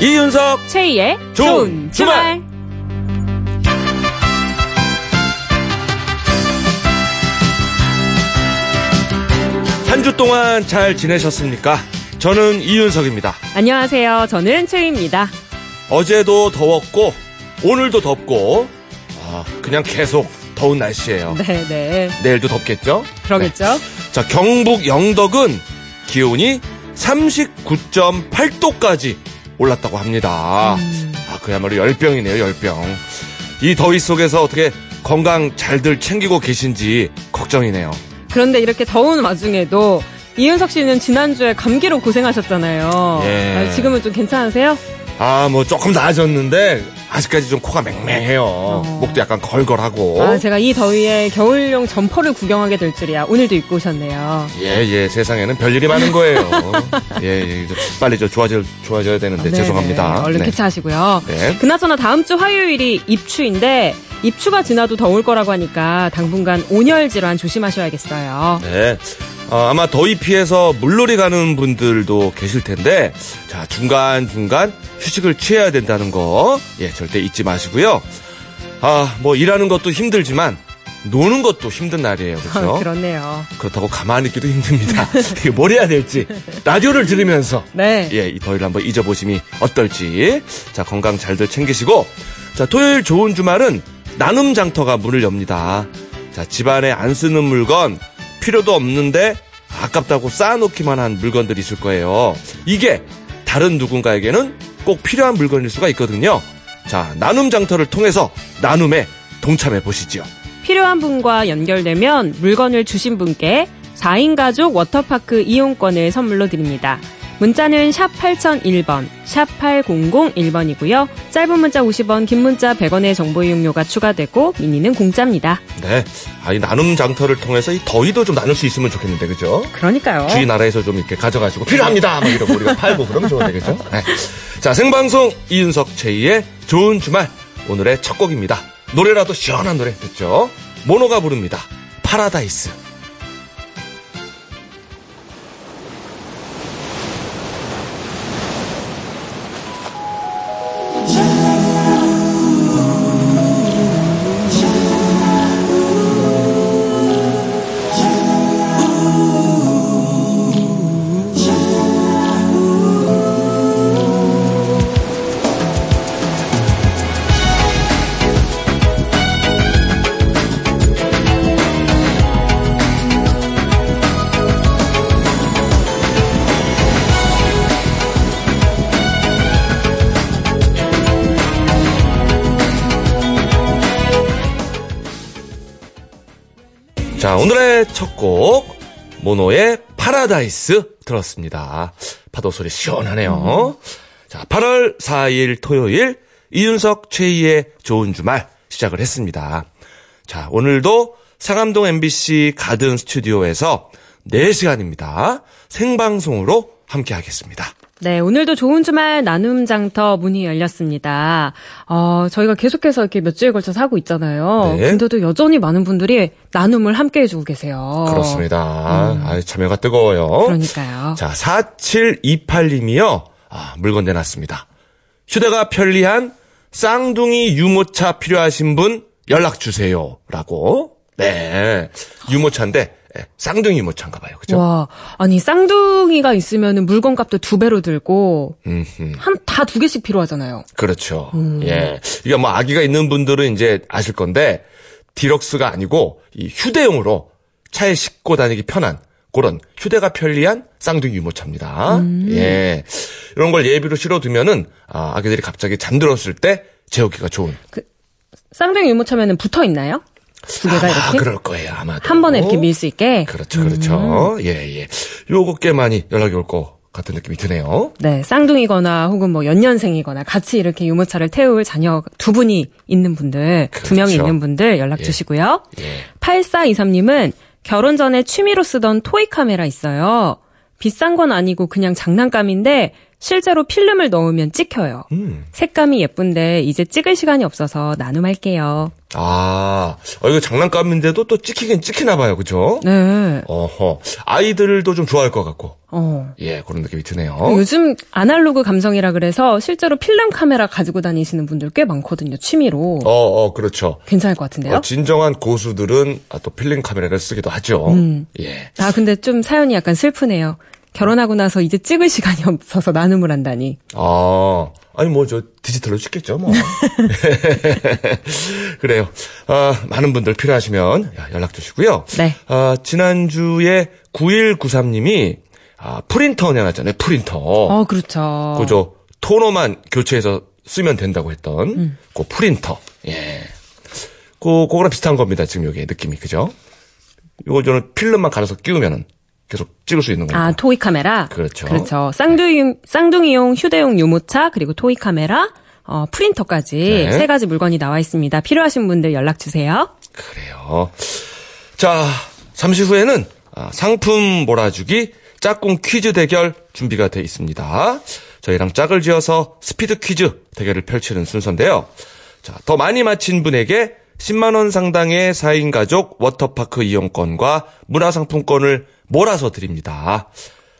이윤석 최희의 좋은 주말. 한 주 동안 잘 지내셨습니까? 저는 이윤석입니다. 안녕하세요. 저는 최희입니다. 어제도 더웠고 오늘도 덥고 아, 그냥 계속 더운 날씨예요. 네, 네. 내일도 덥겠죠? 그러겠죠? 네. 자, 경북 영덕은 기온이 39.8도까지 올랐다고 합니다. 음. 아, 그야말로 열병이네요, 열병. 이 더위 속에서 어떻게 건강 잘들 챙기고 계신지 걱정이네요. 그런데 이렇게 더운 와중에도 이윤석 씨는 지난주에 감기로 고생하셨잖아요. 예. 아, 지금은 좀 괜찮으세요? 아, 뭐 조금 나아졌는데 아직까지 좀 코가 맹맹해요. 목도 약간 걸걸하고. 어. 아, 제가 이 더위에 겨울용 점퍼를 구경하게 될 줄이야. 오늘도 입고 오셨네요. 예, 예, 세상에는 별일이 많은 거예요. 예, 예, 빨리 저 좋아져, 좋아져야 되는데 네네. 죄송합니다. 얼른 네. 쾌차하시고요. 네. 그나저나 다음 주 화요일이 입추인데 입추가 지나도 더울 거라고 하니까 당분간 온열 질환 조심하셔야겠어요. 네. 어, 아마 더위 피해서 물놀이 가는 분들도 계실 텐데, 자, 중간 중간 휴식을 취해야 된다는 거, 예, 절대 잊지 마시고요. 아, 뭐, 일하는 것도 힘들지만, 노는 것도 힘든 날이에요. 그렇죠? 그렇네요. 그렇다고 가만히 있기도 힘듭니다. 이게 뭘 해야 될지, 라디오를 들으면서, 네. 예, 이 더위를 한번 잊어보심이 어떨지. 자, 건강 잘들 챙기시고. 자, 토요일 좋은 주말은 나눔 장터가 문을 엽니다. 자, 집안에 안 쓰는 물건, 필요도 없는데 아깝다고 쌓아놓기만 한 물건들이 있을 거예요. 이게 다른 누군가에게는 꼭 필요한 물건일 수가 있거든요. 자, 나눔 장터를 통해서 나눔에 동참해 보시죠. 필요한 분과 연결되면 물건을 주신 분께 4인 가족 워터파크 이용권을 선물로 드립니다. 문자는 샵 8001번, 샵 8001번이고요. 짧은 문자 50원, 긴 문자 100원의 정보 이용료가 추가되고 미니는 공짜입니다. 네. 아, 이 나눔 장터를 통해서 이 더위도 좀 나눌 수 있으면 좋겠는데, 그죠? 그러니까요. 주위 나라에서 좀 이렇게 가져가지고 필요합니다. 막 이러고 우리가 팔고 그러면 좋은데 그죠? 네. 자 생방송 이윤석 최희의 좋은 주말 오늘의 첫 곡입니다. 노래라도 시원한 노래 듣죠? 모노가 부릅니다. 파라다이스. 파라다이스 들었습니다. 파도 소리 시원하네요. 자 8월 4일 토요일 이윤석 최희의 좋은 주말 시작을 했습니다. 자 오늘도 상암동 MBC 가든 스튜디오에서 4시간입니다. 생방송으로 함께 하겠습니다. 네, 오늘도 좋은 주말 나눔 장터 문이 열렸습니다. 어, 저희가 계속해서 이렇게 몇 주에 걸쳐서 하고 있잖아요. 네. 근데도 여전히 많은 분들이 나눔을 함께 해주고 계세요. 그렇습니다. 아 참여가 뜨거워요. 어. 그러니까요. 자, 4728님이요. 아, 물건 내놨습니다. 휴대가 편리한 쌍둥이 유모차 필요하신 분 연락 주세요. 라고. 네. 유모차인데, 예, 쌍둥이 유모차인가 봐요. 그죠? 와, 아니 쌍둥이가 있으면 물건값도 두 배로 들고. 한 다 두 개씩 필요하잖아요. 그렇죠. 음. 예. 이게 뭐 아기가 있는 분들은 이제 아실 건데, 디럭스가 아니고, 이 휴대용으로 차에 싣고 다니기 편한, 그런 휴대가 편리한 쌍둥이 유모차입니다. 음. 예. 이런 걸 예비로 실어두면은, 아, 아기들이 갑자기 잠들었을 때 재우기가 좋은. 쌍둥이 유모차면은 붙어 있나요? 두 개가 아마 이렇게 그럴 거예요, 아마도. 한 번에 이렇게 밀 수 있게. 그렇죠, 그렇죠. 음. 예, 예. 요거 꽤 많이 연락이 올것 같은 느낌이 드네요. 네, 쌍둥이거나 혹은 뭐 연년생이거나 같이 이렇게 유모차를 태울 자녀 두 분이 있는 분들, 두 명이 그렇죠. 있는 분들 연락 예. 주시고요. 예. 8423님은 결혼 전에 취미로 쓰던 토이 카메라 있어요. 비싼 건 아니고 그냥 장난감인데 실제로 필름을 넣으면 찍혀요. 음. 색감이 예쁜데 이제 찍을 시간이 없어서 나눔할게요. 아, 어, 이거 장난감인데도 또 찍히긴 찍히나 봐요. 그죠? 네. 어허. 아이들도 좀 좋아할 것 같고. 어. 예, 그런 느낌이 드네요. 요즘 아날로그 감성이라 그래서 실제로 필름 카메라 가지고 다니시는 분들 꽤 많거든요. 취미로. 어, 어, 그렇죠. 괜찮을 것 같은데요? 어, 진정한 고수들은 아, 또 필름 카메라를 쓰기도 하죠. 음. 예. 아, 근데 좀 사연이 약간 슬프네요. 결혼하고 나서 이제 찍을 시간이 없어서 나눔을 한다니. 아, 아니 뭐 저 디지털로 찍겠죠, 뭐. 그래요. 아, 많은 분들 필요하시면 연락 주시고요. 네. 아, 지난주에 9193님이 아, 프린터 내놨잖아요. 프린터. 어, 그렇죠. 그죠. 토너만 교체해서 쓰면 된다고 했던 음. 그 프린터. 예. 그 그거랑 비슷한 겁니다. 지금 여기 느낌이 그죠? 이거 저는 필름만 갈아서 끼우면은 계속 찍을 수 있는 겁니다. 아, 토이 카메라? 그렇죠. 그렇죠. 쌍둥이, 쌍둥이용 휴대용 유모차, 그리고 토이 카메라, 어, 프린터까지 네. 세 가지 물건이 나와 있습니다. 필요하신 분들 연락 주세요. 그래요. 자, 잠시 후에는 아, 상품 몰아주기 짝꿍 퀴즈 대결 준비가 돼 있습니다. 저희랑 짝을 지어서 스피드 퀴즈 대결을 펼치는 순서인데요. 자, 더 많이 맞힌 분에게 10만 원 상당의 4인 가족 워터파크 이용권과 문화상품권을 몰아서 드립니다.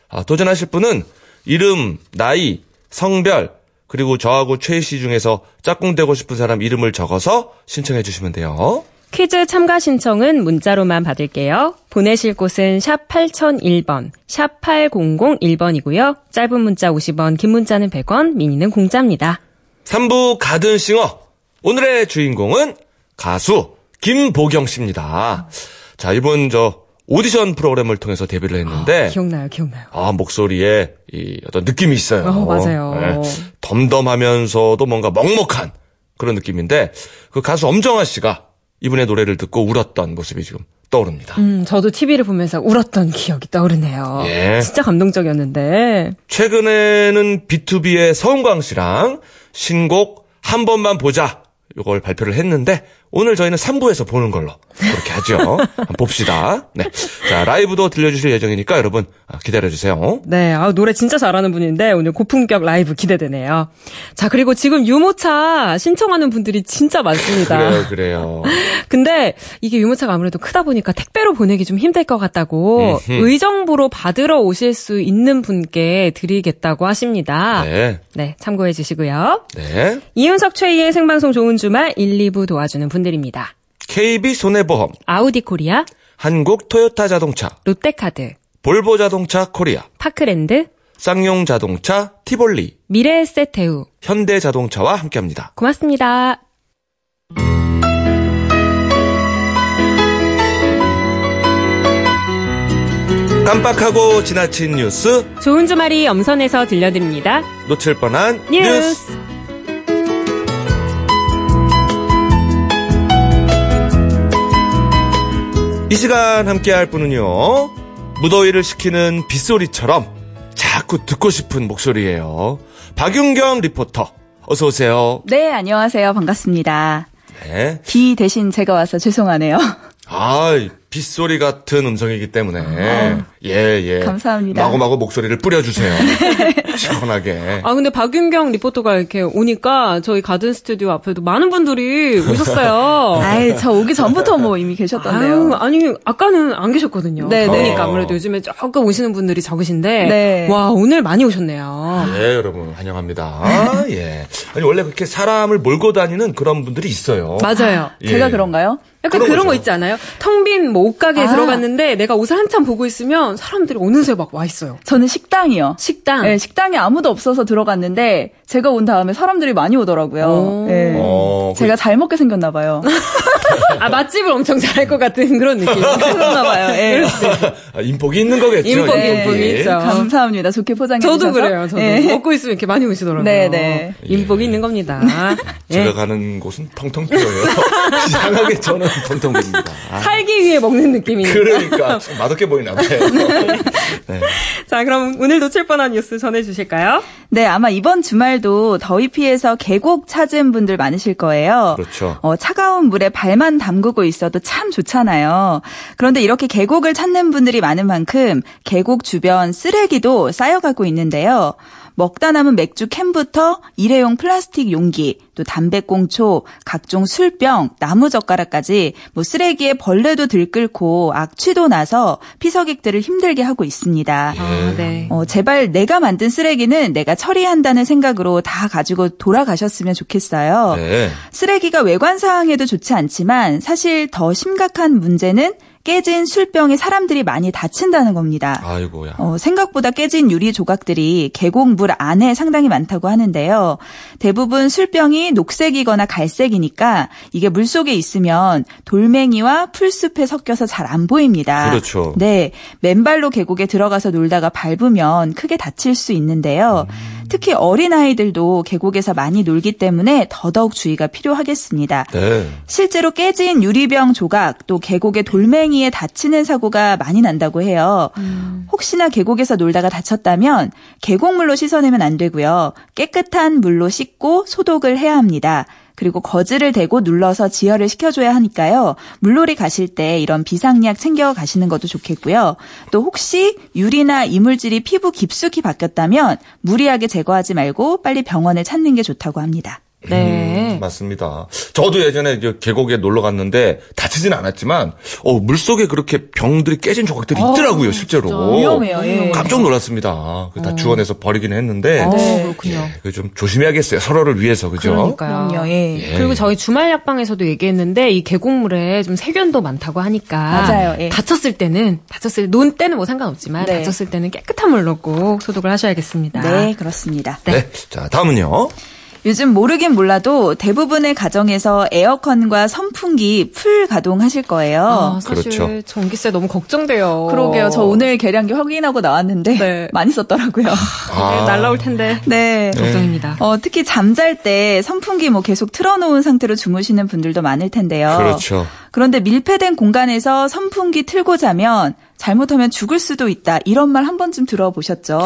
아, 도전하실 분은 이름, 나이, 성별, 그리고 저하고 최희 씨 중에서 짝꿍 되고 싶은 사람 이름을 적어서 신청해 주시면 돼요. 퀴즈 참가 신청은 문자로만 받을게요. 보내실 곳은 샵 8001번, 샵 8001번이고요. 짧은 문자 50원, 긴 문자는 100원, 미니는 공짜입니다. 3부 가든싱어. 오늘의 주인공은 가수 김보경 씨입니다. 자, 이번 저 오디션 프로그램을 통해서 데뷔를 했는데 기억나요, 기억나요. 아, 목소리에 이 어떤 느낌이 있어요. 어, 맞아요. 덤덤하면서도 뭔가 먹먹한 그런 느낌인데 그 가수 엄정화 씨가 이분의 노래를 듣고 울었던 모습이 지금 떠오릅니다. 음, 저도 TV를 보면서 울었던 기억이 떠오르네요. 예. 진짜 감동적이었는데. 최근에는 B2B의 서은광 씨랑 신곡 한 번만 보자 이걸 발표를 했는데 오늘 저희는 3부에서 보는 걸로 그렇게 하죠. 한번 봅시다. 네. 자, 라이브도 들려주실 예정이니까 여러분 아, 기다려주세요. 네, 아, 노래 진짜 잘하는 분인데 오늘 고품격 라이브 기대되네요. 자, 그리고 지금 유모차 신청하는 분들이 진짜 많습니다. 그래요, 그래요. 근데 이게 유모차가 아무래도 크다 보니까 택배로 보내기 좀 힘들 것 같다고 의정부로 받으러 오실 수 있는 분께 드리겠다고 하십니다. 네. 네, 참고해 주시고요. 네. 이윤석 최희의 생방송 좋은 주말 1, 2부 도와주는 분 들입니다. KB 손해보험, 아우디 코리아, 한국 토요타 자동차, 롯데카드, 볼보 자동차 코리아, 파크랜드, 쌍용 자동차 티볼리, 미래에셋대우. 현대 자동차와 함께합니다. 고맙습니다. 깜빡하고 지나친 뉴스 좋은 주말이 엄선해서 들려드립니다. 놓칠 뻔한 뉴스. 뉴스. 이 시간 함께 할 분은요 무더위를 식히는 빗소리처럼 자꾸 듣고 싶은 목소리예요. 박윤경 리포터 어서 오세요. 네, 안녕하세요. 반갑습니다. 네. 비 대신 제가 와서 죄송하네요. 아, 빗소리 같은 음성이기 때문에 예 예. 감사합니다. 마구마구 목소리를 뿌려주세요. 시원하게. 아, 근데 박윤경 리포터가 이렇게 오니까 저희 가든 스튜디오 앞에도 많은 분들이 오셨어요. 아이, 저 오기 전부터 뭐 이미 아유, 계셨던데요. 아니, 아까는 안 계셨거든요. 네, 네. 아무래도 요즘에 조금 오시는 분들이 적으신데. 네. 와, 오늘 많이 오셨네요. 예, 여러분 환영합니다. 예. 아니 원래 그렇게 사람을 몰고 다니는 그런 분들이 있어요. 맞아요. 예. 제가 그런가요? 약간 그런 그런, 거. 있지 않아요? 텅빈 뭐 옷가게에 아. 들어갔는데 내가 옷을 한참 보고 있으면 사람들이 어느새 막 와 있어요. 저는 식당이요. 식당. 네, 식당에 아무도 없어서 들어갔는데 제가 온 다음에 사람들이 많이 오더라고요. 오. 네. 어, 제가 잘 먹게 생겼나 봐요. 아, 맛집을 엄청 잘할 것 같은 그런 느낌. 그런가 봐요. 예. 아, 인복이 있는 거겠죠. 인복이, 예. 인복이 있죠. 감사합니다. 좋게 포장해 저도 주셔서. 그래요. 저도 예. 먹고 있으면 이렇게 많이 오시더라고요. 네, 네. 인복이 있는 겁니다. 예. 제가 가는 곳은 텅텅 비어요. 이상하게 저는 텅텅 빕니다. 아, 살기 위해 먹는 느낌이니까. 그러니까 좀 맛없게 보이나 봐요. 네. 자, 그럼 오늘 놓칠 뻔한 뉴스 전해주실까요? 네, 아마 이번 주말도 더위 피해서 계곡 찾은 분들 많으실 거예요. 그렇죠. 어, 차가운 물에 발만 담그고 있어도 참 좋잖아요. 그런데 이렇게 계곡을 찾는 분들이 많은 만큼 계곡 주변 쓰레기도 쌓여가고 있는데요. 먹다 남은 맥주 캔부터 일회용 플라스틱 용기, 또 담배꽁초, 각종 술병, 나무젓가락까지 뭐 쓰레기에 벌레도 들끓고 악취도 나서 피서객들을 힘들게 하고 있습니다. 아, 네. 어, 제발 내가 만든 쓰레기는 내가 처리한다는 생각으로 다 가지고 돌아가셨으면 좋겠어요. 네. 쓰레기가 외관상에도 좋지 않지만 사실 더 심각한 문제는 깨진 술병에 사람들이 많이 다친다는 겁니다. 아이고야. 어, 생각보다 깨진 유리 조각들이 계곡물 안에 상당히 많다고 하는데요. 대부분 술병이 녹색이거나 갈색이니까 이게 물 속에 있으면 돌멩이와 풀숲에 섞여서 잘 안 보입니다. 그렇죠. 네. 맨발로 계곡에 들어가서 놀다가 밟으면 크게 다칠 수 있는데요. 특히 어린아이들도 계곡에서 많이 놀기 때문에 더더욱 주의가 필요하겠습니다. 네. 실제로 깨진 유리병 조각 또 계곡의 돌멩이에 다치는 사고가 많이 난다고 해요. 혹시나 계곡에서 놀다가 다쳤다면 계곡물로 씻어내면 안 되고요. 깨끗한 물로 씻고 소독을 해야 합니다. 그리고 거즈를 대고 눌러서 지혈을 시켜줘야 하니까요. 물놀이 가실 때 이런 비상약 챙겨 가시는 것도 좋겠고요. 또 혹시 유리나 이물질이 피부 깊숙이 바뀌었다면 무리하게 제거하지 말고 빨리 병원을 찾는 게 좋다고 합니다. 네. 음, 맞습니다. 저도 예전에 이제 계곡에 놀러 갔는데 다치진 않았지만 어, 물 속에 그렇게 병들이 깨진 조각들이 있더라고요, 실제로. 위험해요, 예. 깜짝 놀랐습니다. 그다 주원해서 버리긴 했는데 어, 네. 그렇군요. 그좀 조심해야겠어요. 서로를 위해서 그죠? 그러니까요. 그럼요, 예. 그리고 저희 주말 약방에서도 얘기했는데 이 계곡물에 좀 세균도 많다고 하니까 맞아요, 예. 다쳤을 때는 다쳤을 논 때는 뭐 상관없지만 네. 다쳤을 때는 깨끗한 물로 꼭 소독을 하셔야겠습니다. 네, 그렇습니다. 네. 자, 다음은요. 요즘 모르긴 몰라도 대부분의 가정에서 에어컨과 선풍기 풀 가동하실 거예요. 아, 사실 그렇죠. 전기세 너무 걱정돼요. 그러게요. 저 오늘 계량기 확인하고 나왔는데 네. 많이 썼더라고요. 아. 네, 날라올 텐데 네. 걱정입니다. 어, 특히 잠잘 때 선풍기 뭐 계속 틀어놓은 상태로 주무시는 분들도 많을 텐데요. 그렇죠. 그런데 밀폐된 공간에서 선풍기 틀고 자면 잘못하면 죽을 수도 있다. 이런 말 한 번쯤 들어보셨죠?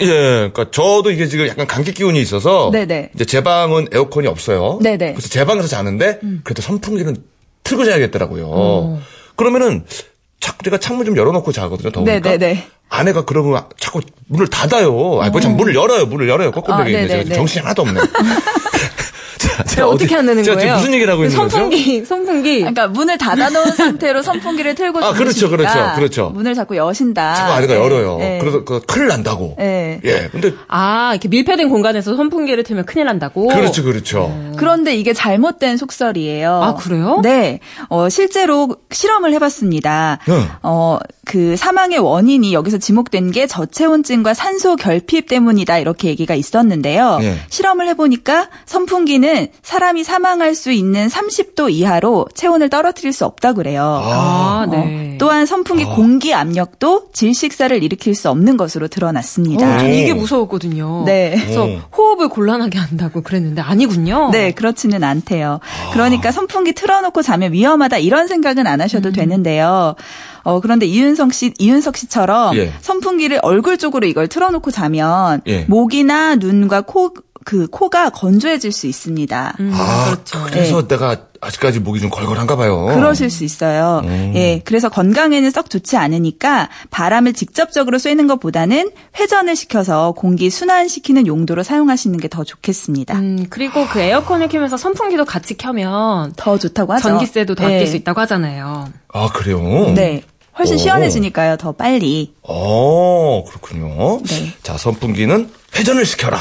예, 그러니까 저도 이게 지금 약간 감기 기운이 있어서 네네. 이제 제 방은 에어컨이 없어요. 네네. 음. 그래서 제 방에서 자는데 그래도 선풍기는 틀고 자야겠더라고요. 어. 그러면은 자꾸 제가 창문 좀 열어놓고 자거든요. 더우니까. 네네네. 아내가 그러면 자꾸 문을 닫아요. 아니, 뭐참 문을 열어요. 문을 열어요. 아, 있는데 제가 네네네. 정신이 하나도 없네. 자, 제가 어떻게 한다는 제가 지금 거예요? 무슨 얘기를 하고 있는 거죠? 선풍기, 선풍기. 그러니까 문을 닫아놓은 상태로 선풍기를 틀고 아, 그렇죠, 그렇죠, 그렇죠. 문을 자꾸 여신다. 자꾸 아내가 네, 열어요. 네. 그래서 그 큰일 난다고. 네. 예. 근데 아, 이렇게 밀폐된 공간에서 선풍기를 틀면 큰일 난다고? 그렇죠, 그렇죠. 그런데 이게 잘못된 속설이에요. 아, 그래요? 네. 어, 실제로 실험을 해봤습니다. 응. 어, 그 사망의 원인이 여기서 지목된 게 저체온증과 산소 결핍 때문이다. 이렇게 얘기가 있었는데요. 예. 실험을 해보니까 선풍기는 사람이 사망할 수 있는 30도 이하로 체온을 떨어뜨릴 수 없다고 그래요. 아, 어, 네. 또한 선풍기 공기 압력도 질식사를 일으킬 수 없는 것으로 드러났습니다. 어, 전 오. 이게 무서웠거든요. 네. 그래서 오. 호흡을 곤란하게 한다고 그랬는데 아니군요. 네, 그렇지는 않대요. 그러니까 선풍기 틀어놓고 자면 위험하다 이런 생각은 안 하셔도 되는데요. 어, 그런데 이윤석 씨, 이윤석 씨처럼 예. 선풍기를 얼굴 쪽으로 이걸 틀어놓고 자면 예. 목이나 눈과 코, 그 코가 건조해질 수 있습니다. 음, 아, 그렇죠. 그래서 내가 아직까지 목이 좀 걸걸한가 봐요. 그러실 수 있어요. 음. 예, 그래서 건강에는 썩 좋지 않으니까 바람을 직접적으로 쐬는 것보다는 회전을 시켜서 공기 순환시키는 용도로 사용하시는 게 더 좋겠습니다. 음, 그리고 그 에어컨을 켜면서 선풍기도 같이 켜면 더 좋다고 하죠. 전기세도 더 예. 아낄 수 있다고 하잖아요. 아, 그래요? 네. 훨씬 오. 시원해지니까요, 더 빨리. 어, 그렇군요. 네. 자, 선풍기는 회전을 시켜라.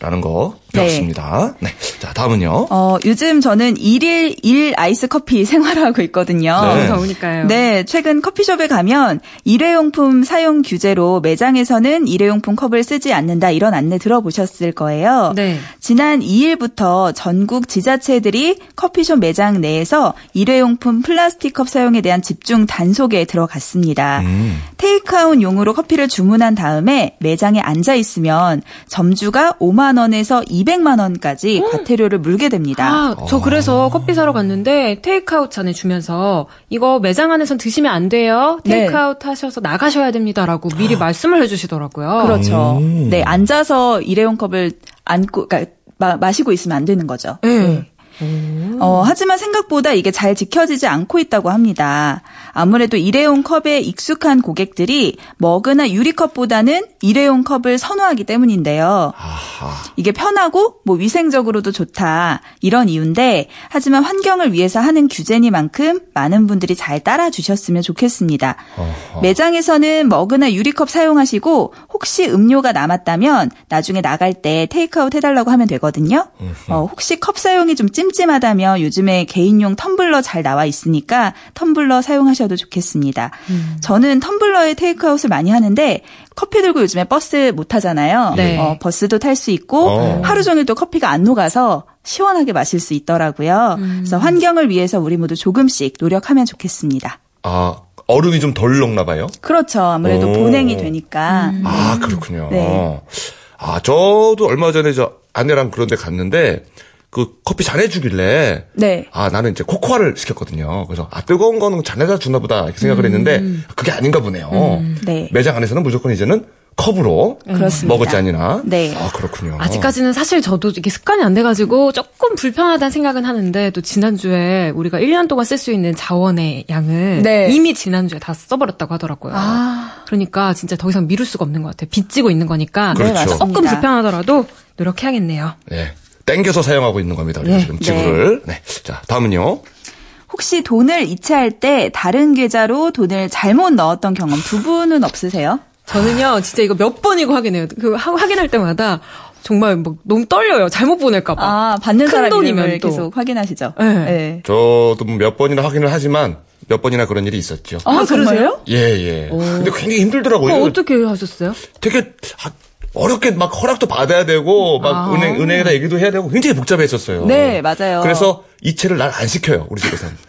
라는 거 네. 배웠습니다. 네. 자, 다음은요. 어, 요즘 저는 일일 일 아이스 커피 생활을 하고 있거든요. 네. 너무 더우니까요. 네, 최근 커피숍에 가면 일회용품 사용 규제로 매장에서는 일회용품 컵을 쓰지 않는다 이런 안내 들어보셨을 거예요. 네. 지난 2일부터 전국 지자체들이 커피숍 매장 내에서 일회용품 플라스틱 컵 사용에 대한 집중 단속에 들어갔습니다. 음. 테이크아웃 용으로 커피를 주문한 다음에 매장에 앉아 있으면 점주가 5만 원에서 200만 원까지 과태료를 물게 됩니다. 아, 저 그래서 커피 사러 갔는데 테이크아웃 잔에 주면서 이거 매장 안에선 드시면 안 돼요. 네. 테이크아웃 하셔서 나가셔야 됩니다라고 미리 말씀을 해주시더라고요. 그렇죠. 음. 네, 앉아서 일회용 컵을 안고, 그러니까 마, 마시고 있으면 안 되는 거죠. 네. 어, 하지만 생각보다 이게 잘 지켜지지 않고 있다고 합니다. 아무래도 일회용 컵에 익숙한 고객들이 머그나 유리컵보다는 일회용 컵을 선호하기 때문인데요. 아하. 이게 편하고 뭐 위생적으로도 좋다 이런 이유인데 하지만 환경을 위해서 하는 규제니만큼 많은 분들이 잘 따라 주셨으면 좋겠습니다. 매장에서는 머그나 유리컵 사용하시고 혹시 음료가 남았다면 나중에 나갈 때 테이크아웃 해달라고 하면 되거든요. 어, 혹시 컵 사용이 좀 찜찜하다면 요즘에 개인용 텀블러 잘 나와 있으니까 텀블러 사용하 셔도 좋겠습니다. 저는 텀블러에 테이크아웃을 많이 하는데 커피 들고 요즘에 버스 못 타잖아요. 네. 어, 버스도 탈 수 있고 어. 하루 종일 또 커피가 안 녹아서 시원하게 마실 수 있더라고요. 그래서 환경을 위해서 우리 모두 조금씩 노력하면 좋겠습니다. 아, 얼음이 좀 덜 녹나 봐요? 그렇죠. 아무래도 오. 보냉이 되니까. 아, 그렇군요. 네. 아, 저도 얼마 전에 저 아내랑 그런 데 갔는데 그 커피 잔해주길래 네. 아, 나는 이제 코코아를 시켰거든요. 그래서 아, 뜨거운 거는 잔에다 주나 보다 이렇게 생각을 했는데 그게 아닌가 보네요. 네. 매장 안에서는 무조건 이제는 컵으로 그렇습니다. 머그잔이나 네. 아, 그렇군요. 아직까지는 사실 저도 이게 습관이 안 돼가지고 조금 불편하다는 생각은 하는데 또 지난주에 우리가 1년 동안 쓸 수 있는 자원의 양을 네. 이미 지난주에 다 써버렸다고 하더라고요. 아, 그러니까 진짜 더 이상 미룰 수가 없는 것 같아요. 빚지고 있는 거니까 그렇죠. 네. 조금 불편하더라도 노력해야겠네요. 네. 땡겨서 사용하고 있는 겁니다. 우리가 네. 지금 지구를. 네. 자, 다음은요. 혹시 돈을 이체할 때 다른 계좌로 돈을 잘못 넣었던 경험 두 분은 없으세요? 저는요, 진짜 이거 몇 번이고 확인해요. 그 하- 확인할 때마다 정말 막 너무 떨려요. 잘못 보낼까봐. 아, 받는 큰 사람 돈이면 이름을 또. 계속 확인하시죠? 네. 저도 뭐몇 번이나 확인을 하지만 몇 번이나 그런 일이 있었죠. 아, 그러세요? 정말요? 예, 예. 근데 굉장히 힘들더라고요. 어, 어떻게 하셨어요? 되게 아, 어렵게 막 허락도 받아야 되고 막 아. 은행 은행에다 얘기도 해야 되고 굉장히 복잡했었어요. 네, 맞아요. 그래서 이체를 날 안 시켜요 우리 집에서는.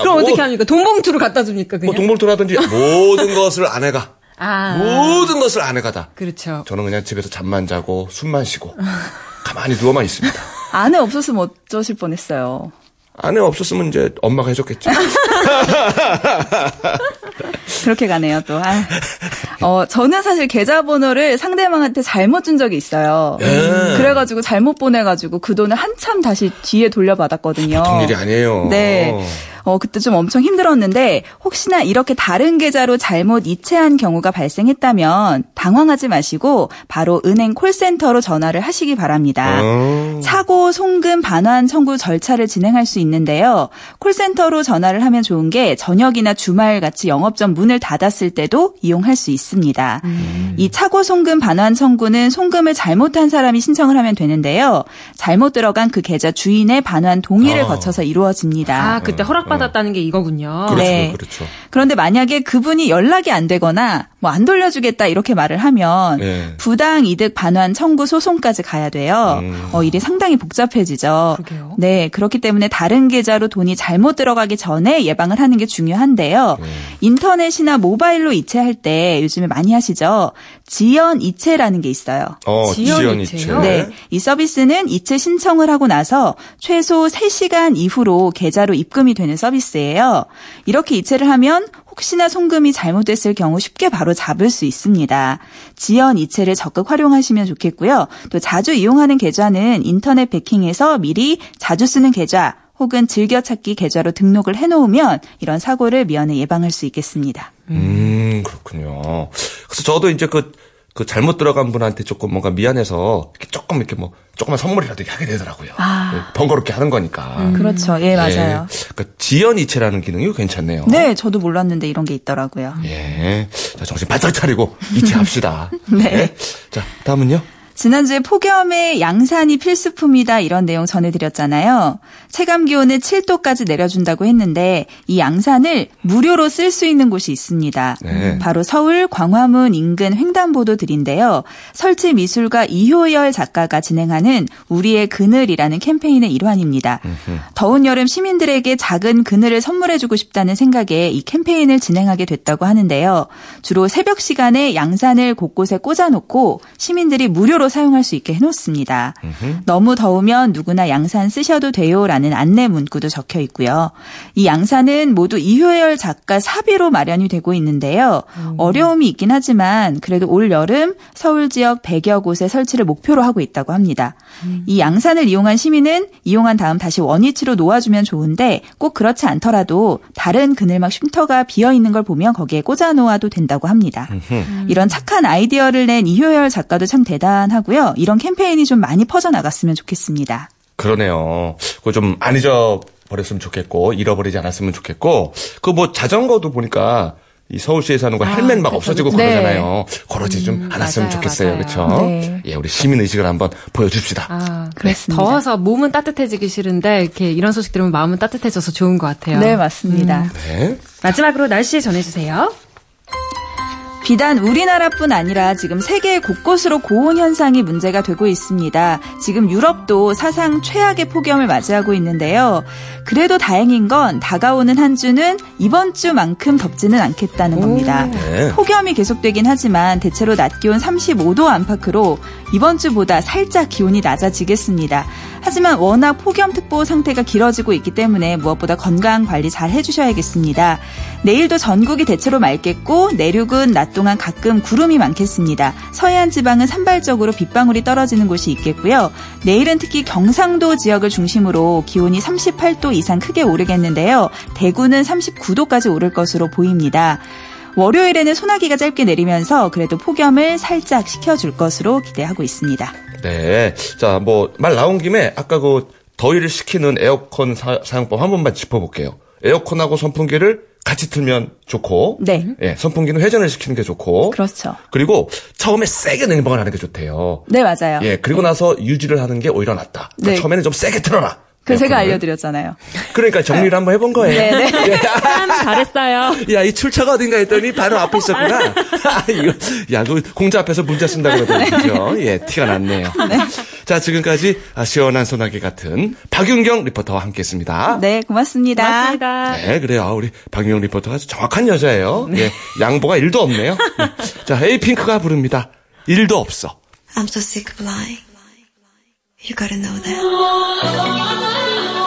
그럼 뭐, 어떻게 합니까? 돈 봉투를 갖다 줍니까, 뭐 그냥? 동물토라든지 모든 것을 아내가 아. 모든 것을 아내가 다. 그렇죠. 저는 그냥 집에서 잠만 자고 숨만 쉬고 가만히 누워만 있습니다. 아내 없었으면 어쩌실 뻔했어요. 아내 없었으면 이제 엄마가 해줬겠죠. 그렇게 가네요, 또. 아. 어, 저는 사실 계좌번호를 상대방한테 잘못 준 적이 있어요. 예. 그래가지고 잘못 보내가지고 그 돈을 한참 다시 뒤에 돌려받았거든요. 보통 일이 아니에요. 네. 어, 그때 좀 엄청 힘들었는데, 혹시나 이렇게 다른 계좌로 잘못 이체한 경우가 발생했다면, 당황하지 마시고, 바로 은행 콜센터로 전화를 하시기 바랍니다. 어. 사고, 송금, 반환 청구 절차를 진행할 수 있는데요. 콜센터로 전화를 하면 좋은 게 저녁이나 주말 같이 영업점 문을 닫았을 때도 이용할 수 있습니다. 이 차고 송금 반환 청구는 송금을 잘못한 사람이 신청을 하면 되는데요. 잘못 들어간 그 계좌 주인의 반환 동의를 아. 거쳐서 이루어집니다. 아, 그때 허락받았다는 게 이거군요. 그렇죠, 네. 그렇죠. 그런데 만약에 그분이 연락이 안 되거나 뭐 안 돌려주겠다 이렇게 말을 하면 네. 부당 이득 반환 청구 소송까지 가야 돼요. 음. 어, 일이 상당히 복잡해지죠. 그러게요. 네, 그렇기 때문에 다른 계좌로 돈이 잘못 들어가기 전에 예방을 하는 게 중요한데요. 네. 인터넷이나 모바일로 이체할 때 요즘에 많이 하시죠. 지연 이체라는 게 있어요. 어, 지연 지연 이체요? 이체. 네. 이 서비스는 이체 신청을 하고 나서 최소 3시간 이후로 계좌로 입금이 되는 서비스예요. 이렇게 이체를 하면 혹시나 송금이 잘못됐을 경우 쉽게 바로 잡을 수 있습니다. 지연 이체를 적극 활용하시면 좋겠고요. 또 자주 이용하는 계좌는 인터넷 베킹에서 미리 자주 쓰는 계좌 혹은 즐겨찾기 계좌로 등록을 해놓으면 이런 사고를 미연에 예방할 수 있겠습니다. 음, 그렇군요. 그래서 저도 이제 그, 그 잘못 들어간 분한테 조금 뭔가 미안해서 이렇게 조금 이렇게 뭐 조그만 선물이라도 이렇게 하게 되더라고요. 네, 번거롭게 하는 거니까. 그렇죠. 예, 맞아요. 예. 그러니까 지연 이체라는 기능이 괜찮네요. 네, 저도 몰랐는데 이런 게 있더라고요. 예. 자, 정신 바짝 차리고 이체합시다. 네. 예. 자, 다음은요? 지난주에 폭염에 양산이 필수품이다 이런 내용 전해드렸잖아요. 체감 기온을 7도까지 내려준다고 했는데 이 양산을 무료로 쓸 수 있는 곳이 있습니다. 네. 바로 서울 광화문 인근 횡단보도 들인데요. 설치 미술가 이효열 작가가 진행하는 우리의 그늘이라는 캠페인의 일환입니다. 더운 여름 시민들에게 작은 그늘을 선물해주고 싶다는 생각에 이 캠페인을 진행하게 됐다고 하는데요. 주로 새벽 시간에 양산을 곳곳에 꽂아놓고 시민들이 무료로 사용할 수 있게 해놓습니다. 너무 더우면 누구나 양산 쓰셔도 돼요라는 안내 문구도 적혀 있고요. 이 양산은 모두 이효열 작가 사비로 마련이 되고 있는데요. 어려움이 있긴 하지만 그래도 올 여름 서울 지역 100여 곳에 설치를 목표로 하고 있다고 합니다. 이 양산을 이용한 시민은 이용한 다음 다시 원위치로 놓아주면 좋은데 꼭 그렇지 않더라도 다른 그늘막 쉼터가 비어 있는 걸 보면 거기에 꽂아 놓아도 된다고 합니다. 이런 착한 아이디어를 낸 이효열 작가도 참 대단하고요. 이런 캠페인이 좀 많이 퍼져 나갔으면 좋겠습니다. 그러네요. 그거 좀안 잊어버렸으면 좋겠고, 잃어버리지 않았으면 좋겠고, 그 뭐 자전거도 보니까 이 서울시에 사는 거 헬멧 막 그쵸, 없어지고 그쵸. 그러잖아요. 그러지 좀 음, 않았으면 맞아요, 좋겠어요. 그렇죠? 네. 예, 우리 시민 의식을 한번 보여 줍시다. 아, 그렇습니다. 더워서 몸은 따뜻해지기 싫은데 이렇게 이런 소식 들으면 마음은 따뜻해져서 좋은 것 같아요. 네, 맞습니다. 네. 마지막으로 날씨 전해 주세요. 비단 우리나라뿐 아니라 지금 세계 곳곳으로 고온 현상이 문제가 되고 있습니다. 지금 유럽도 사상 최악의 폭염을 맞이하고 있는데요. 그래도 다행인 건 다가오는 한 주는 이번 주만큼 덥지는 않겠다는 겁니다. 네. 폭염이 계속되긴 하지만 대체로 낮 기온 35도 안팎으로 이번 주보다 살짝 기온이 낮아지겠습니다. 하지만 워낙 폭염특보 상태가 길어지고 있기 때문에 무엇보다 건강 관리 잘 해주셔야겠습니다. 내일도 전국이 대체로 맑겠고 내륙은 낮 동안 가끔 구름이 많겠습니다. 서해안 지방은 산발적으로 빗방울이 떨어지는 곳이 있겠고요. 내일은 특히 경상도 지역을 중심으로 기온이 38도 이상 크게 오르겠는데요. 대구는 39도까지 오를 것으로 보입니다. 월요일에는 소나기가 짧게 내리면서 그래도 폭염을 살짝 식혀줄 것으로 기대하고 있습니다. 네. 자, 뭐, 말 나온 김에 아까 그 더위를 식히는 에어컨 사, 용법한 번만 짚어볼게요. 에어컨하고 선풍기를 같이 틀면 좋고. 네. 예, 선풍기는 회전을 시키는 게 좋고. 그렇죠. 그리고 처음에 세게 냉방을 하는 게 좋대요. 네, 맞아요. 예, 그리고 나서 유지를 하는 게 오히려 낫다. 그러니까 네. 처음에는 좀 세게 틀어라. 그 제가. 알려드렸잖아요. 그러니까 정리를 한번 해본 거예요. 네, 네. 참 잘했어요. 야, 이 출처가 어딘가 했더니 바로 앞에 있었구나. 아, 이거, 야, 그 공자 앞에서 문자 쓴다 그러더니, 그죠? 예, 티가 났네요. 자, 지금까지 아, 시원한 소나기 같은 박윤경 리포터와 함께 했습니다. 네, 고맙습니다. 맞습니다. 네, 그래요. 우리 박윤경 리포터가 아주 정확한 여자예요. 예, 양보가 일도 없네요. 네. 자, 에이핑크가 부릅니다. 일도 없어. I'm so sick of lying. You gotta know that.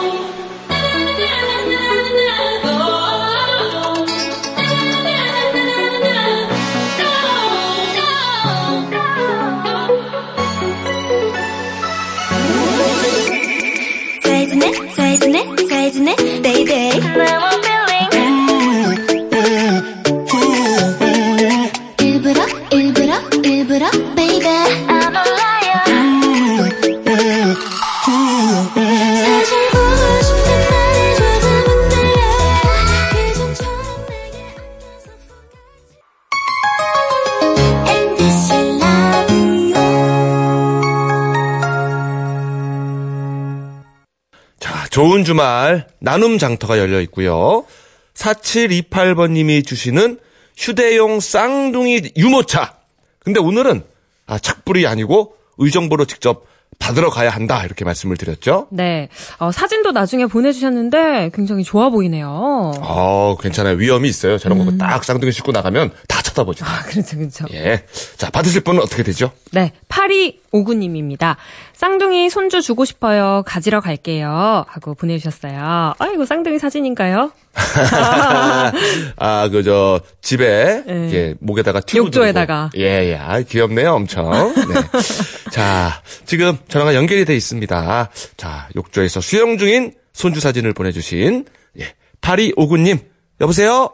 좋은 주말 나눔 장터가 열려 있고요. 4728번님이 주시는 휴대용 쌍둥이 유모차. 근데 오늘은 아, 착불이 아니고 의정부로 직접 받으러 가야 한다 이렇게 말씀을 드렸죠. 네. 어, 사진도 나중에 보내주셨는데 굉장히 좋아 보이네요. 아, 괜찮아요. 위험이 있어요. 저런 거딱 쌍둥이 싣고 나가면 다 쳐다보지. 아, 그렇죠, 그렇죠. 예. 자, 받으실 분은 어떻게 되죠? 네, 8259님입니다. 쌍둥이 손주 주고 싶어요. 가지러 갈게요. 하고 보내주셨어요. 아이고, 쌍둥이 사진인가요? 아, 그, 저, 집에, 네. 이렇게 목에다가 튜브 욕조에다가. 두르고. 예, 예. 아, 귀엽네요, 엄청. 네. 자, 지금 전화가 연결이 돼 있습니다. 자, 욕조에서 수영 중인 손주 사진을 보내주신, 예, 8259님. 여보세요?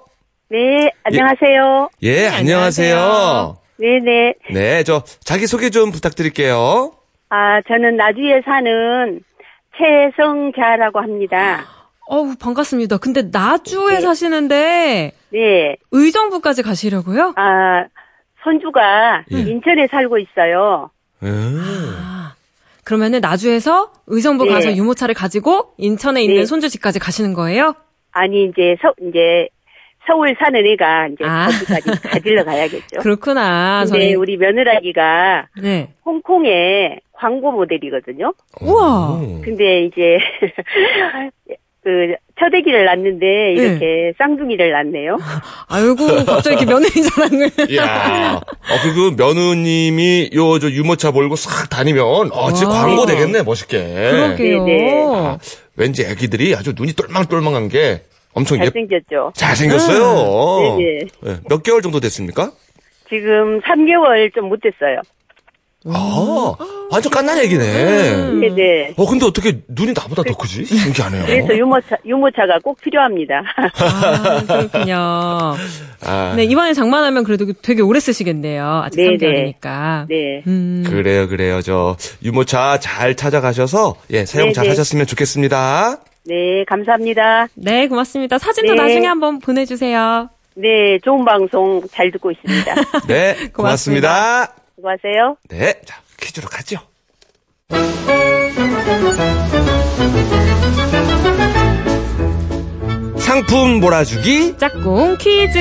네, 안녕하세요. 예, 안녕하세요. 안녕하세요. 네네. 네, 저, 자기소개 좀 부탁드릴게요. 아, 저는 나주에 사는 최성자라고 합니다. 어우, 반갑습니다. 근데 나주에 네. 사시는데 네. 의정부까지 가시려고요? 아, 손주가 예. 인천에 살고 있어요. 음. 아, 그러면은 나주에서 의정부 네. 가서 유모차를 가지고 인천에 있는 네. 손주 집까지 가시는 거예요? 아니, 이제 서, 이제 서울 사는 애가 이제 아. 거기까지 가지러 가야겠죠. 그렇구나. 근데 저희 우리 며느라기가 네. 홍콩의 광고 모델이거든요. 우와. 음. 근데 이제 그 첫애기를 낳는데 이렇게 쌍둥이를 낳네요. 아이고 갑자기 이렇게 며느리 자랑을. 이야. 어, 그, 그, 며느님이 요, 저, 유모차 몰고 싹 다니면, 어, 진짜 와. 광고 되겠네, 멋있게. 그러게요. 네, 아, 왠지 애기들이 아주 눈이 똘망똘망한 게 엄청 예, 잘생겼죠. 잘생겼어요. 네네. 예, 몇 개월 정도 됐습니까? 지금 3개월 좀 못 됐어요. 아, 완전 깐난 애기네. 음. 네네. 어, 근데 어떻게 눈이 나보다 더 크지? 신기하네요. 그래서 유모차, 유모차가 꼭 필요합니다. 아, 그렇군요. 아, 네, 이번에 장만하면 그래도 되게 오래 쓰시겠네요. 아직 네네. 3개월이니까. 네. 음. 그래요, 그래요. 저, 유모차 잘 찾아가셔서, 예, 사용 잘 네네. 하셨으면 좋겠습니다. 네, 감사합니다. 네, 고맙습니다. 사진도 네. 나중에 한번 보내주세요. 네, 좋은 방송 잘 듣고 있습니다. 네, 고맙습니다. 고맙습니다. 수고하세요. 네, 자, 퀴즈로 가죠. 상품 몰아주기. 짝꿍 퀴즈.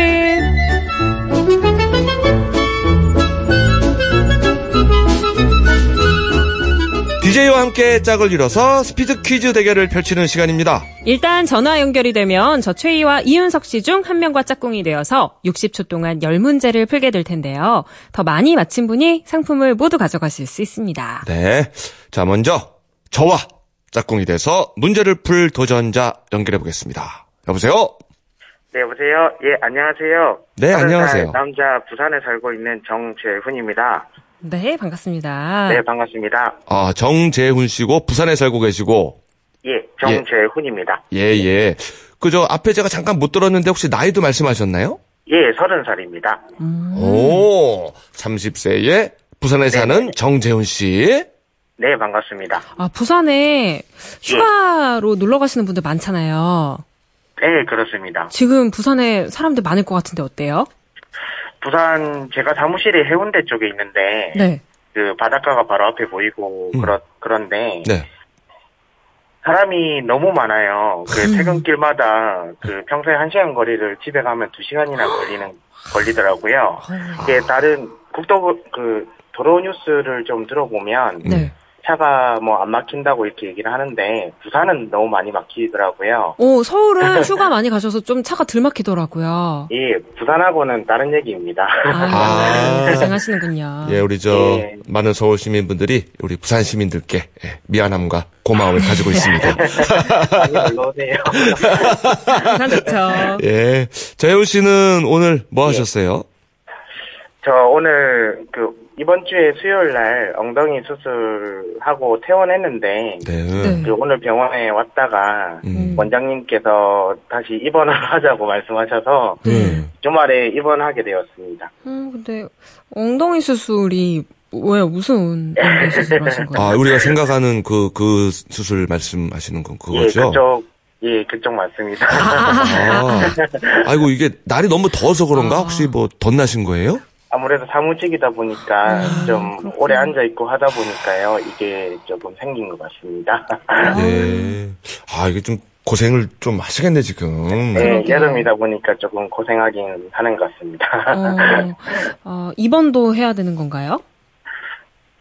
DJ와 함께 짝을 이뤄서 스피드 퀴즈 대결을 펼치는 시간입니다. 일단 전화 연결이 되면 저 최희와 이윤석 씨 중 한 명과 짝꿍이 되어서 60초 동안 10문제를 풀게 될 텐데요. 더 많이 맞힌 분이 상품을 모두 가져가실 수 있습니다. 네. 자, 먼저 저와 짝꿍이 돼서 문제를 풀 도전자 연결해 보겠습니다. 여보세요? 네, 여보세요? 예, 안녕하세요. 네, 안녕하세요. 살 남자 부산에 살고 있는 정재훈입니다. 네, 반갑습니다. 네, 반갑습니다. 아, 정재훈 씨고 부산에 살고 계시고 예, 정재훈입니다. 예, 예. 그저 앞에 제가 잠깐 못 들었는데 혹시 나이도 말씀하셨나요? 예, 서른 살입니다. 오, 30세에 부산에 사는 정재훈 씨. 네, 반갑습니다. 아, 부산에 휴가로 놀러 가시는 분들 많잖아요. 네, 그렇습니다. 지금 부산에 사람들 많을 것 같은데 어때요? 부산 제가 사무실이 해운대 쪽에 있는데 네. 그 바닷가가 바로 앞에 보이고 음. 그렇 그런데 네. 사람이 너무 많아요. 그 퇴근길마다 그 평소에 한 시간 거리를 집에 가면 두 시간이나 걸리는 걸리더라고요. 이게 다른 국도 그 도로 뉴스를 좀 들어보면 네. 차가 뭐 안 막힌다고 이렇게 얘기를 하는데 부산은 너무 많이 막히더라고요. 오, 서울은 휴가 많이 가셔서 좀 차가 덜 막히더라고요. 예, 부산하고는 다른 얘기입니다. 아, 아. 고생하시는군요. 예, 우리 저 예. 많은 서울 시민분들이 우리 부산 시민들께 예, 미안함과 고마움을 가지고 있습니다. 많이 놀러 오세요. 부산 좋죠. 예. 재훈 씨는 오늘 뭐 하셨어요? 저 오늘 그 이번 주에 수요일 날 엉덩이 수술하고 퇴원했는데 네. 네. 그 오늘 병원에 왔다가 음. 원장님께서 다시 입원을 하자고 말씀하셔서 네. 주말에 입원하게 되었습니다. 음, 근데 엉덩이 수술이 왜 무슨 엉덩이 수술을 하신 거예요? 아, 우리가 생각하는 그, 그 수술 말씀하시는 건 예, 그거죠? 그쪽 예, 그쪽 맞습니다. 아, 아이고, 이게 날이 너무 더워서 그런가? 아. 혹시 뭐 덧나신 거예요? 아무래도 사무직이다 보니까 아, 좀 그렇구나. 오래 앉아 있고 하다 보니까요. 이게 조금 생긴 것 같습니다. 네. 아, 이게 좀 고생을 좀 하시겠네, 지금. 네. 여름이다 보니까 조금 고생하긴 하는 것 같습니다. 어, 어, 입원도 해야 되는 건가요?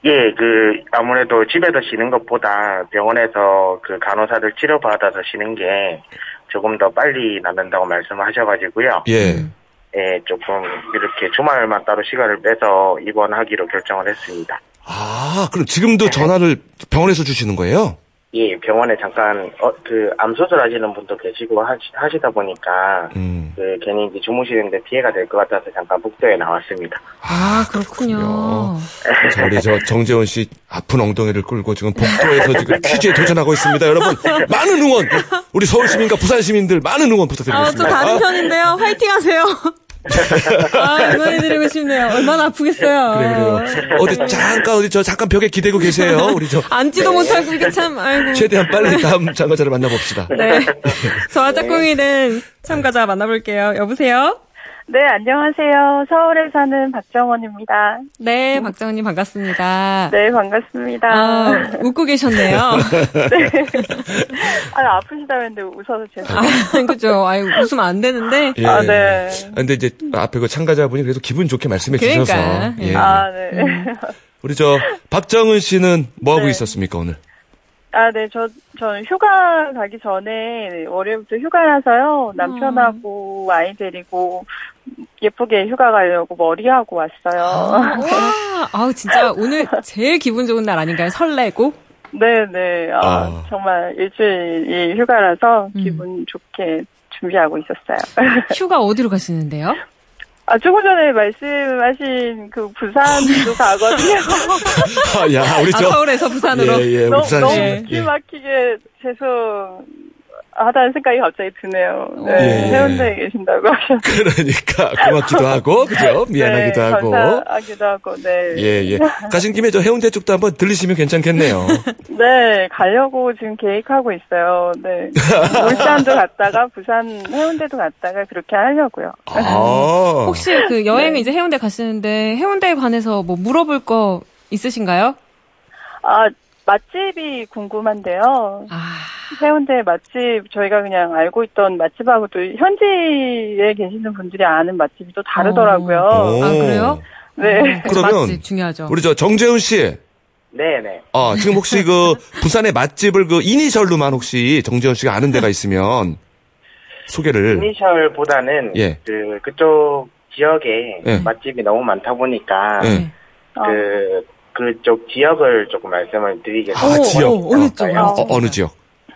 예, 그 아무래도 집에서 쉬는 것보다 병원에서 그 간호사들 치료받아서 쉬는 게 조금 더 빨리 낫는다고 말씀하셔가지고요. 예. 예, 조금 이렇게 주말만 따로 시간을 빼서 입원하기로 결정을 했습니다. 아, 그럼 지금도 전화를 병원에서 주시는 거예요? 예, 병원에 잠깐 어, 그 암수술 하시는 분도 계시고 하시, 다 보니까 음. 그 괜히 이제 주무시는데 피해가 될 것 같아서 잠깐 복도에 나왔습니다. 아, 그렇군요. 자, 우리 저 정재원 씨 아픈 엉덩이를 끌고 지금 복도에서 지금 퀴즈에 도전하고 있습니다. 여러분, 많은 응원! 우리 서울 시민과 부산 시민들 많은 응원 아, 또 부탁드리겠습니다. 다른 편인데요. 화이팅 하세요. 아, 응원해드리고 싶네요. 얼마나 아프겠어요. 그래, 그래요. 어디 잠깐, 어디 저 잠깐 벽에 기대고 계세요. 우리 저 앉지도 못하고 이게 참, 아이고. 최대한 빨리 다음 참가자를 만나봅시다. 네. 저와 짝꿍이는 참가자 만나볼게요. 여보세요? 네, 안녕하세요. 서울에 사는 박정원입니다. 네, 박정은님 반갑습니다. 네, 반갑습니다. 아, 웃고 계셨네요. 아, 아프시다는데 웃어서 죄송해요. 아, 그죠. 아유, 웃으면 안 되는데. 예. 아, 네. 아, 근데 이제 앞에 그 참가자분이 그래도 기분 좋게 말씀해 그러니까. 주셔서. 예. 아, 네. 우리 저 박정은 씨는 뭐 하고 네. 있었습니까 오늘? 아, 네, 저, 저는 휴가 가기 전에 월요일부터 휴가라서요. 남편하고 아이 데리고 예쁘게 휴가 가려고 머리하고 왔어요. 와, 아우, 진짜 오늘 제일 기분 좋은 날 아닌가요? 설레고? 네, 네. 아, 아. 정말 일주일 휴가라서 음. 기분 좋게 준비하고 있었어요. 휴가 어디로 가시는데요? 아, 조금 전에 말씀하신 그 부산도 가거든요. 아, 야, 우리 아, 저. 서울에서 부산으로. 예, 예, 너무, 부산 너무 씨. 네. 기 막히게 죄송 하다는 생각이 갑자기 드네요. 네, 예, 예. 해운대에 계신다고 하셔서. 그러니까 고맙기도 하고, 그죠? 미안하기도 네, 하고. 감사하기도 하고, 네. 예, 예. 가신 김에 저 해운대 쪽도 한번 들리시면 괜찮겠네요. 네, 가려고 지금 계획하고 있어요. 네. 울산도 갔다가 부산 해운대도 갔다가 그렇게 하려고요. 아. 혹시 그 여행 이제 해운대 가시는데 해운대에 관해서 뭐 물어볼 거 있으신가요? 아, 맛집이 궁금한데요. 아, 해운대 맛집 저희가 그냥 알고 있던 맛집하고 또 현지에 계시는 분들이 아는 맛집이 또 다르더라고요. 오. 아 그래요? 네. 어, 그러면 맛집 중요하죠. 우리 저 정재훈 씨. 네네. 아, 지금 혹시 그 부산의 맛집을 그 이니셜로만 혹시 정재훈 씨가 아는 데가 있으면 소개를. 이니셜보다는 예. 그 그쪽 지역에 예. 맛집이 너무 많다 보니까 예. 어, 그 그쪽 지역을 조금 말씀을 드리겠습니다. 아, 지역. 어, 어느 쪽? 어, 어, 어느 지역?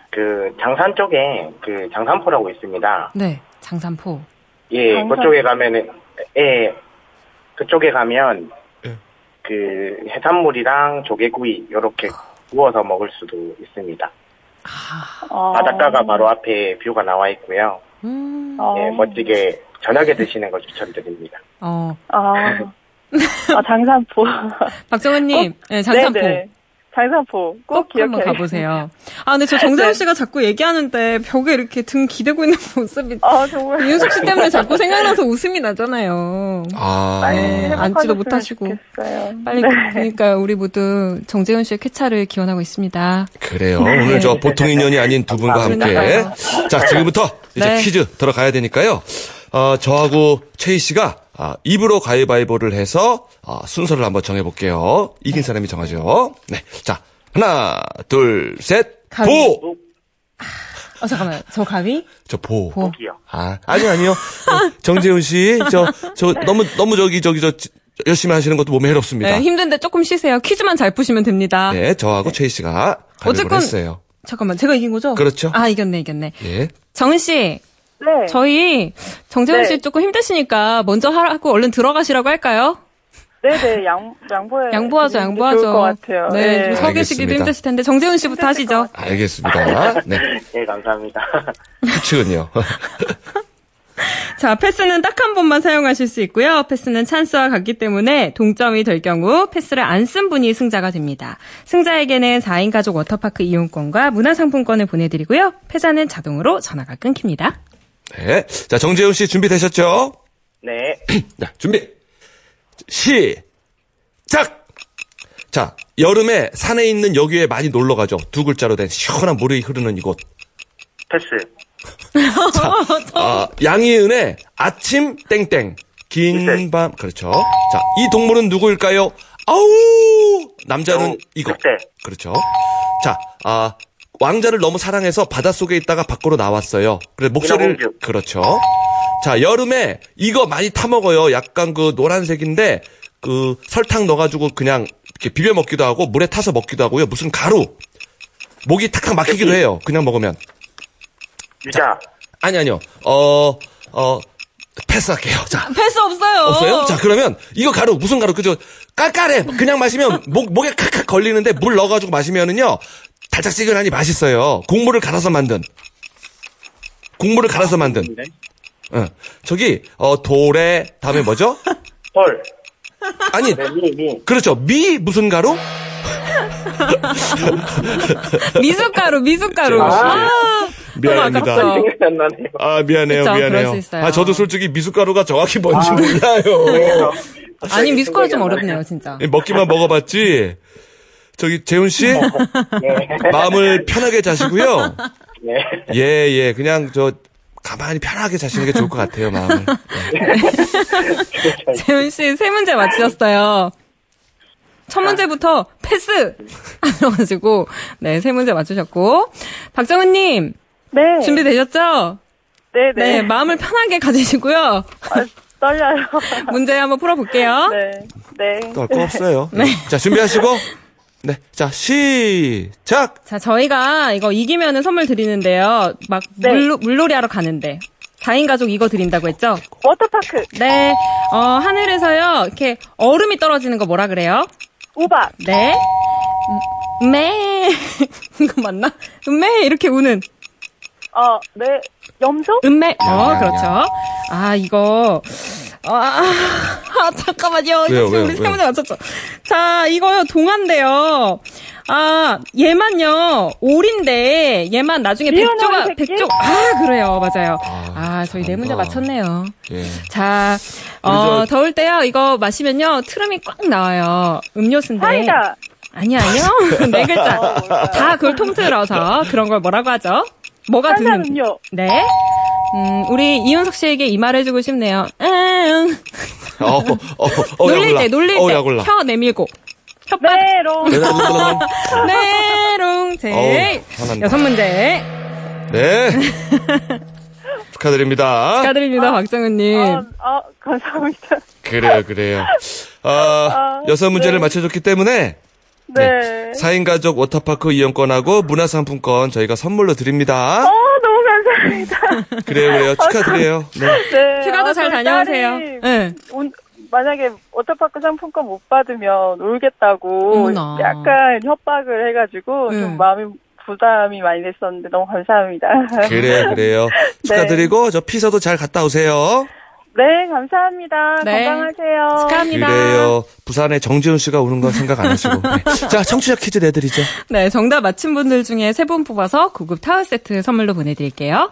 그 장산 쪽에 그 장산포라고 있습니다. 네, 장산포. 예, 장산- 그쪽에 가면은 예, 그쪽에 가면 예. 그 해산물이랑 조개구이 이렇게 구워서 먹을 수도 있습니다. 아, 어, 바닷가가 바로 앞에 뷰가 나와 있고요. 음, 어, 예, 멋지게 저녁에 드시는 걸 추천드립니다. 어, 아, 아 장산포. 박정은님, 네, 장산포. 네네. 장산포 꼭, 꼭 한번 기억해. 가보세요. 아, 근데 저 정재훈 네. 씨가 자꾸 얘기하는데 벽에 이렇게 등 기대고 있는 모습이 아 정말. 윤숙 씨 때문에 자꾸 생각나서 웃음이 나잖아요. 아. 빨리 앉지도 못하시고. 좋겠어요. 빨리 네. 그러니까 우리 모두 정재훈 씨의 쾌차를 기원하고 있습니다. 그래요. 오늘 저 보통 인연이 아닌 두 분과 함께. 그러니까요. 자, 지금부터 이제 네. 퀴즈 들어가야 되니까요. 어, 저하고 최희 씨가 아, 입으로 가위바위보를 해서 아, 순서를 한번 정해볼게요. 이긴 사람이 정하죠. 네. 자, 하나, 둘, 셋. 가위. 보! 어, 잠깐만. 저 가위? 저 보. 보. 기요. 아, 아니요, 아니요. 어, 정재훈 씨, 저, 저, 너무, 너무 저기, 저기, 저, 열심히 하시는 것도 몸에 해롭습니다. 네, 힘든데 조금 쉬세요. 퀴즈만 잘 푸시면 됩니다. 네, 저하고 최희 씨가 가위바위보를 어쨌건- 했어요. 잠깐만. 제가 이긴 거죠? 그렇죠. 아, 이겼네, 이겼네. 예. 정은 씨, 네. 저희 정재훈 네. 씨 조금 힘드시니까 먼저 하고 얼른 들어가시라고 할까요? 네네 양 양보해. 양보하죠, 양보하죠. 좋을 것 같아요. 네, 좀 서. 계시기도 힘드실 텐데 정재훈 씨부터 하시죠. 알겠습니다. 네. 예, 감사합니다. 추측은요. 자, 패스는 딱 한 번만 사용하실 수 있고요. 패스는 찬스와 같기 때문에 동점이 될 경우 패스를 안 쓴 분이 승자가 됩니다. 승자에게는 4인 가족 워터파크 이용권과 문화상품권을 보내드리고요. 패자는 자동으로 전화가 끊깁니다. 네. 자, 정재훈 씨 준비되셨죠? 네. 자, 준비. 시작! 자, 여름에 산에 있는 여기에 많이 놀러 가죠. 두 글자로 된 시원한 물이 흐르는 이곳. 패스. 아, 양희은의 아침 땡땡. 긴 밤. 그렇죠. 자, 이 동물은 누구일까요? 아우! 남자는 어, 이거. 그렇죠. 자, 아, 왕자를 너무 사랑해서 바닷속에 있다가 밖으로 나왔어요. 그래 목소리를 인어공주. 그렇죠. 자, 여름에 이거 많이 타 먹어요. 약간 그 노란색인데 그 설탕 넣어 가지고 그냥 이렇게 비벼 먹기도 하고 물에 타서 먹기도 하고요. 무슨 가루. 목이 탁탁 막히기도. 해요. 그냥 먹으면. 유자. 아니 아니요. 어, 어 패스할게요. 자. 패스 없어요. 없어요? 자, 그러면 이거 가루 무슨 가루 그죠? 깔깔해. 그냥 마시면 목 목에 칵칵 걸리는데 물 넣어 가지고 마시면은요. 달짝지근하니 맛있어요. 국물을 갈아서 만든. 국물을 갈아서 만든. 어. 저기 어 돌에 다음에 뭐죠? 헐. 아니, 네, 미, 미. 그렇죠. 미 무슨 가루? 미숫가루, 미숫가루. 아, 아, 미안합니다. 아, 미안해요. 그쵸, 미안해요. 아, 저도 솔직히 미숫가루가 정확히 뭔지 몰라요. 아니, 미숫가루 좀 어렵네요, 진짜. 먹기만 먹어봤지. 저기 재훈 씨 네. 마음을 편하게 자시고요. 네. 예, 예. 그냥 저 가만히 편하게 자시는 게 좋을 것 같아요, 마음을. 재훈 씨 세 문제 맞추셨어요. 첫 문제부터 패스! 하셔가지고, 네, 세 문제 맞추셨고. 박정은님, 네. 준비되셨죠? 네네. 네, 마음을 편하게 가지시고요. 아, 떨려요. 문제 한번 풀어볼게요. 네. 네. 또할거 없어요. 자, 준비하시고. 네. 자, 시작! 자, 저희가 이거 이기면은 선물 드리는데요. 막 네. 물로, 물놀이 하러 가는데. 4인 가족 이거 드린다고 했죠? 워터파크. 네. 어, 하늘에서요, 이렇게 얼음이 떨어지는 거 뭐라 그래요? 우박. 네. 음, 매. 이거 맞나? 매. 이렇게 우는. 어, 네. 염소? 음매. 야, 어, 야, 그렇죠. 아, 이거. 아, 아, 잠깐만요. 왜요, 지금 왜요, 우리 세? 문제 맞췄죠. 자, 이거요, 동화인데요. 아, 얘만요, 오리인데, 얘만 나중에 백조가? 백조, 아, 그래요, 맞아요. 아, 아, 저희 네. 문제 맞췄네요. 예. 자, 어, 저- 더울 때요, 이거 마시면요, 트름이 꽉 나와요. 음료수인데. 사이다. 아니요, 아니요. 네 글자. 어? 다 그걸 통틀어서 그런 걸 뭐라고 하죠? 뭐가 드는? 탄산음료. 네. 음, 우리 이윤석 씨에게 이 말 해주고 싶네요. 응. 어, 어, 어, 어, 놀릴. 때, 놀릴 어, 때. 혀 내밀고. 혓바닥. 메롱. 네롱. 제. 여섯 문제. 네. 축하드립니다. 축하드립니다, 박정은님. 어, 어, 감사합니다. 그래요, 그래요. 아, 여섯 문제를 네. 맞춰줬기 때문에 네. 4인 가족 워터파크 이용권하고 문화상품권 저희가 선물로 드립니다. 어, 감사합니다. 그래요, 그래요. 축하드려요. 네. 네. 휴가도 아, 잘 다녀오세요. 온- 만약에 워터파크 상품권 못 받으면 울겠다고 어머나. 약간 협박을 해가지고 응. 좀 마음이 부담이 많이 됐었는데 너무 감사합니다. 그래요, 그래요. 네. 축하드리고 저 피서도 잘 갔다 오세요. 네, 감사합니다. 네. 건강하세요. 축하합니다. 그래요. 부산에 정지훈 씨가 오는 건 생각 안 하시고. 네. 자, 청취자 퀴즈 내드리죠. 네, 정답 맞힌 분들 중에 세 분 뽑아서 고급 타워 세트 선물로 보내드릴게요.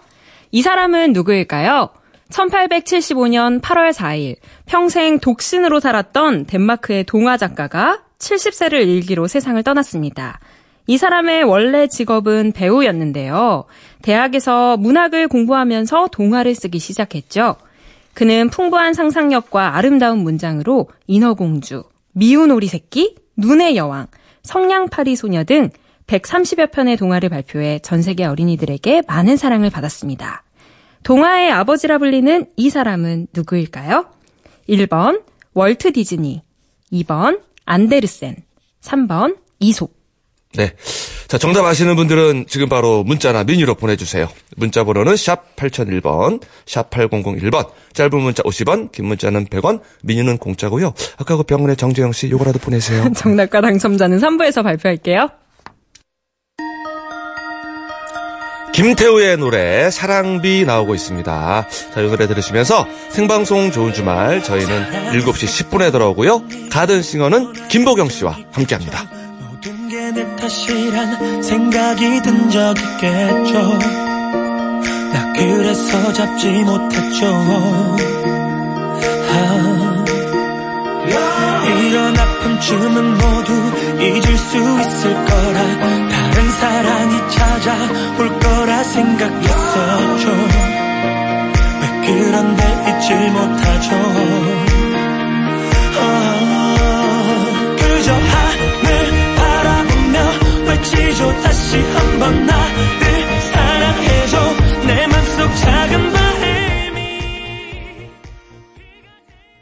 이 사람은 누구일까요? 1875년 8월 4일 평생 독신으로 살았던 덴마크의 동화 작가가 70세를 일기로 세상을 떠났습니다. 이 사람의 원래 직업은 배우였는데요. 대학에서 문학을 공부하면서 동화를 쓰기 시작했죠. 그는 풍부한 상상력과 아름다운 문장으로 인어공주, 미운 오리 새끼, 눈의 여왕, 성냥팔이 소녀 등 130여 편의 동화를 발표해 전 세계 어린이들에게 많은 사랑을 받았습니다. 동화의 아버지라 불리는 이 사람은 누구일까요? 1번 월트 디즈니, 2번 안데르센, 3번 이솝. 네. 자, 정답 아시는 분들은 지금 바로 문자나 미니로 보내주세요. 문자 번호는 샵 8001번, 샵 8001번, 짧은 문자 50원, 긴 문자는 100원, 미니는 공짜고요. 아까 그 병원의 정재영 씨 요거라도 보내세요. 정답과 당첨자는 3부에서 발표할게요. 김태우의 노래 사랑비 나오고 있습니다. 자, 이 노래 들으시면서 생방송 좋은 주말 저희는 7시 10분에 돌아오고요. 가든싱어는 김보경 씨와 함께합니다. 내 탓이란 생각이 든 적 있겠죠. 나 그래서 잡지 못했죠. 아, 이런 아픔쯤은 모두 잊을 수 있을 거라. 다른 사랑이 찾아올 거라 생각했었죠. 왜 그런데 잊질 못하죠 다시 한번 나